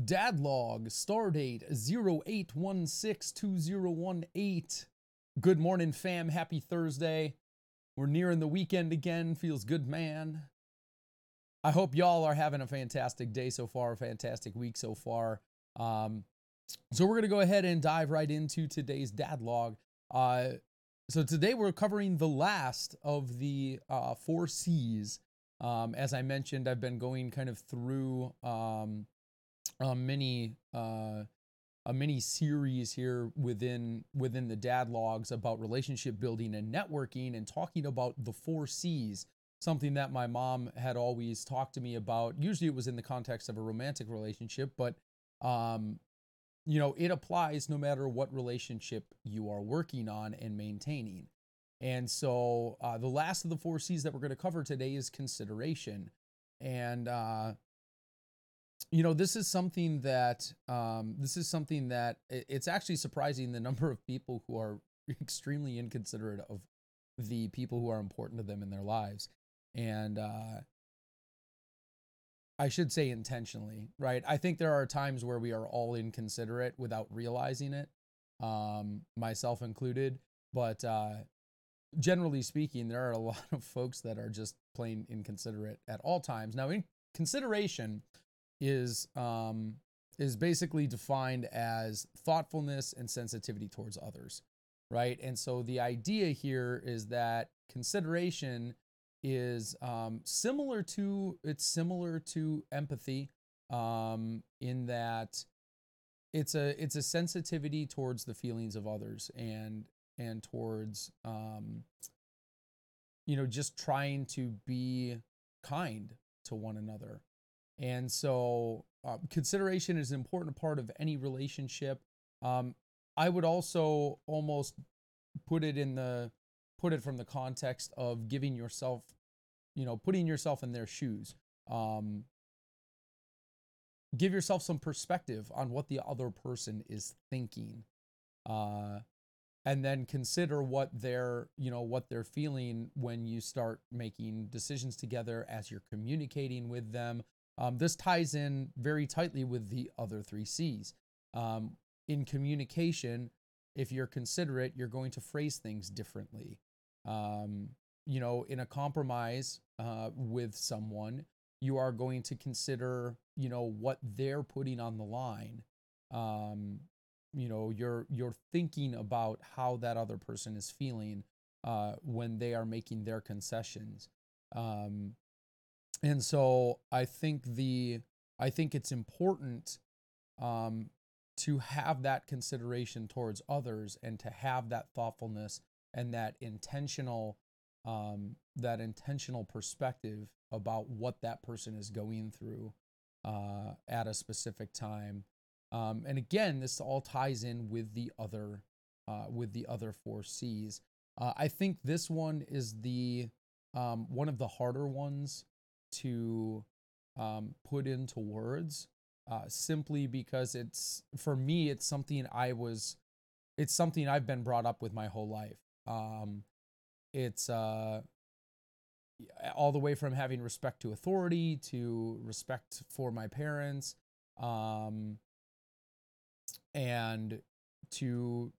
Dad log, stardate 08162018. Good morning, fam. Happy Thursday. We're nearing the weekend again. Feels good, man. I hope y'all are having a fantastic day so far, a fantastic week so far. Um, so we're gonna go ahead and dive right into today's Dadlog. Uh, so today we're covering the last of the uh, four C's. Um, as I mentioned, I've been going kind of through um, a mini uh, a mini series here within within the dad logs about relationship building and networking and talking about the four C's something that my mom had always talked to me about. Usually it was in the context of a romantic relationship but um you know it applies no matter what relationship you are working on and maintaining. And so uh, the last of the four c's that we're going to cover today is consideration. And uh you know this is something that um, this is something that it's actually surprising the number of people who are extremely inconsiderate of the people who are important to them in their lives. And uh, i should say intentionally right? I think there are times where we are all inconsiderate without realizing it um, myself included. But uh, generally speaking there are a lot of folks that are just plain inconsiderate at all times. Now in consideration is um, is basically defined as thoughtfulness and sensitivity towards others, right? And so the idea here is that consideration is um, similar to it's similar to empathy um, in that it's a it's a sensitivity towards the feelings of others and and towards um, you know just trying to be kind to one another and so, uh, consideration is an important part of any relationship. Um, I would also almost put it in the put it from the context of giving yourself, you know, putting yourself in their shoes. Um, give yourself some perspective on what the other person is thinking. Uh, and then consider what they're you know what they're feeling when you start making decisions together as you're communicating with them um, this ties in very tightly with the other three C's. Um, in communication, if you're considerate, you're going to phrase things differently. Um, you know, in a compromise uh, with someone, you are going to consider, you know, what they're putting on the line. Um, you know, you're you're thinking about how that other person is feeling uh, when they are making their concessions. Um, and so I think the I think it's important um, to have that consideration towards others and to have that thoughtfulness and that intentional um, that intentional perspective about what that person is going through uh, at a specific time. Um, and again, this all ties in with the other uh, with the other four C's. Uh, I think this one is the um, one of the harder ones to um, put into words uh, simply because it's for me it's something i was it's something i've been brought up with my whole life. Um, it's uh, all the way from having respect to authority to respect for my parents um, and to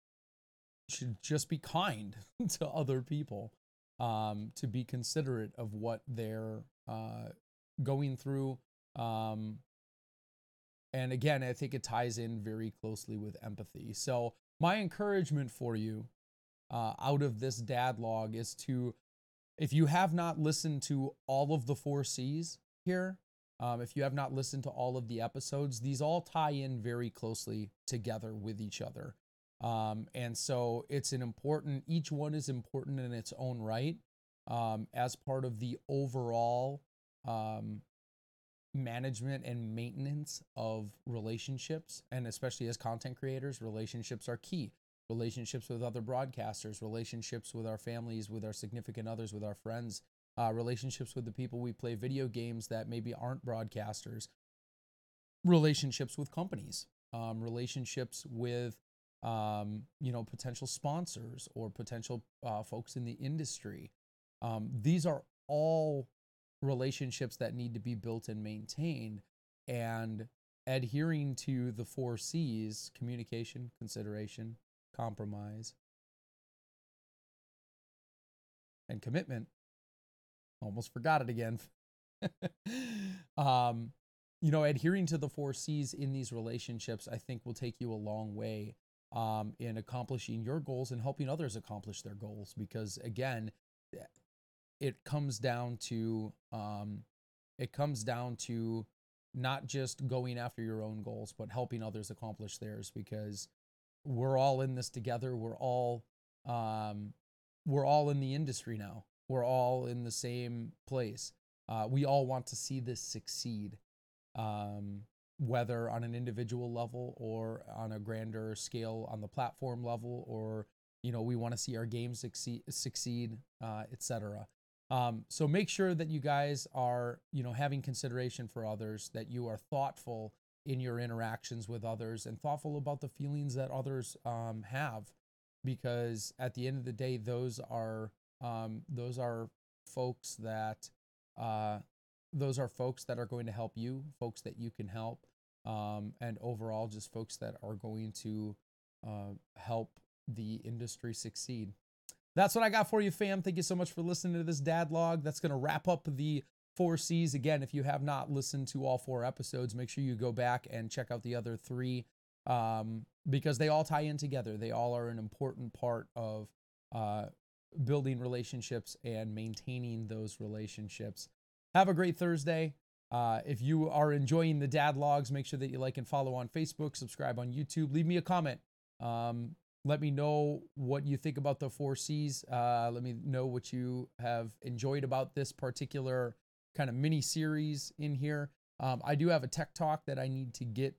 should just be kind to other people um, to be considerate of what they're uh, going through. Um, and again, I think it ties in very closely with empathy. So, my encouragement for you uh, out of this dad log is to, if you have not listened to all of the four C's here, um, if you have not listened to all of the episodes, these all tie in very closely together with each other. Um, and so it's an important, each one is important in its own right um, as part of the overall um, management and maintenance of relationships. And especially as content creators, relationships are key. Relationships with other broadcasters, relationships with our families, with our significant others, with our friends, uh, relationships with the people we play video games that maybe aren't broadcasters, relationships with companies, um, relationships with um, you know potential sponsors or potential uh, folks in the industry um, these are all relationships that need to be built and maintained. And adhering to the four C's communication, consideration, compromise, and commitment. Almost forgot it again. um, you know, adhering to the four C's in these relationships, I think will take you a long way um, in accomplishing your goals and helping others accomplish their goals. Because again, it comes down to um, it comes down to not just going after your own goals, but helping others accomplish theirs. Because we're all in this together. We're all um, we're all in the industry now. We're all in the same place. Uh, we all want to see this succeed um, whether on an individual level or on a grander scale on the platform level, or you know we want to see our games succeed, succeed uh, etc. Um, so make sure that you guys are you know having consideration for others, that you are thoughtful in your interactions with others, and thoughtful about the feelings that others um, have, because at the end of the day, those are um, those are folks that uh, those are folks that are going to help you, folks that you can help, um, and overall, just folks that are going to uh, help the industry succeed. That's what I got for you, fam. Thank you so much for listening to this dad log. That's going to wrap up the four C's. Again, if you have not listened to all four episodes, make sure you go back and check out the other three um, because they all tie in together. They all are an important part of uh, building relationships and maintaining those relationships. Have a great Thursday. Uh, if you are enjoying the dad logs, make sure that you like and follow on Facebook, subscribe on YouTube, leave me a comment. Um, let me know what you think about the four C's. Uh, let me know what you have enjoyed about this particular kind of mini series in here. Um, I do have a tech talk that I need to get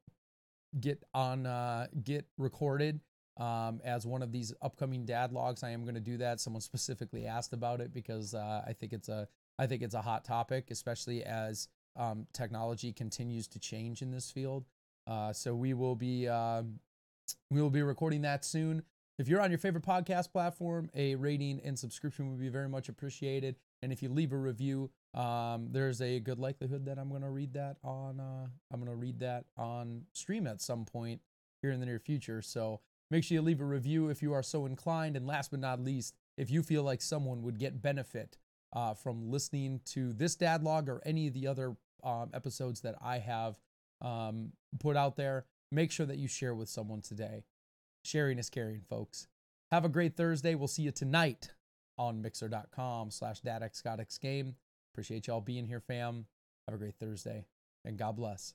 get on uh, get recorded um, as one of these upcoming dad logs. I am going to do that. Someone specifically asked about it because uh, I think it's a I think it's a hot topic, especially as um, technology continues to change in this field. Uh, so we will be um, we will be recording that soon. If you're on your favorite podcast platform, a rating and subscription would be very much appreciated. And if you leave a review, um, there's a good likelihood that I'm going to read that on uh, I'm going to read that on stream at some point here in the near future. So make sure you leave a review if you are so inclined. And last but not least, if you feel like someone would get benefit uh, from listening to this dad log or any of the other um, episodes that I have um, put out there, make sure that you share with someone today. Sharing is caring, folks. Have a great Thursday. We'll see you tonight on mixer.com slash dadxgoddxgame. Appreciate y'all being here, fam. Have a great Thursday, and God bless.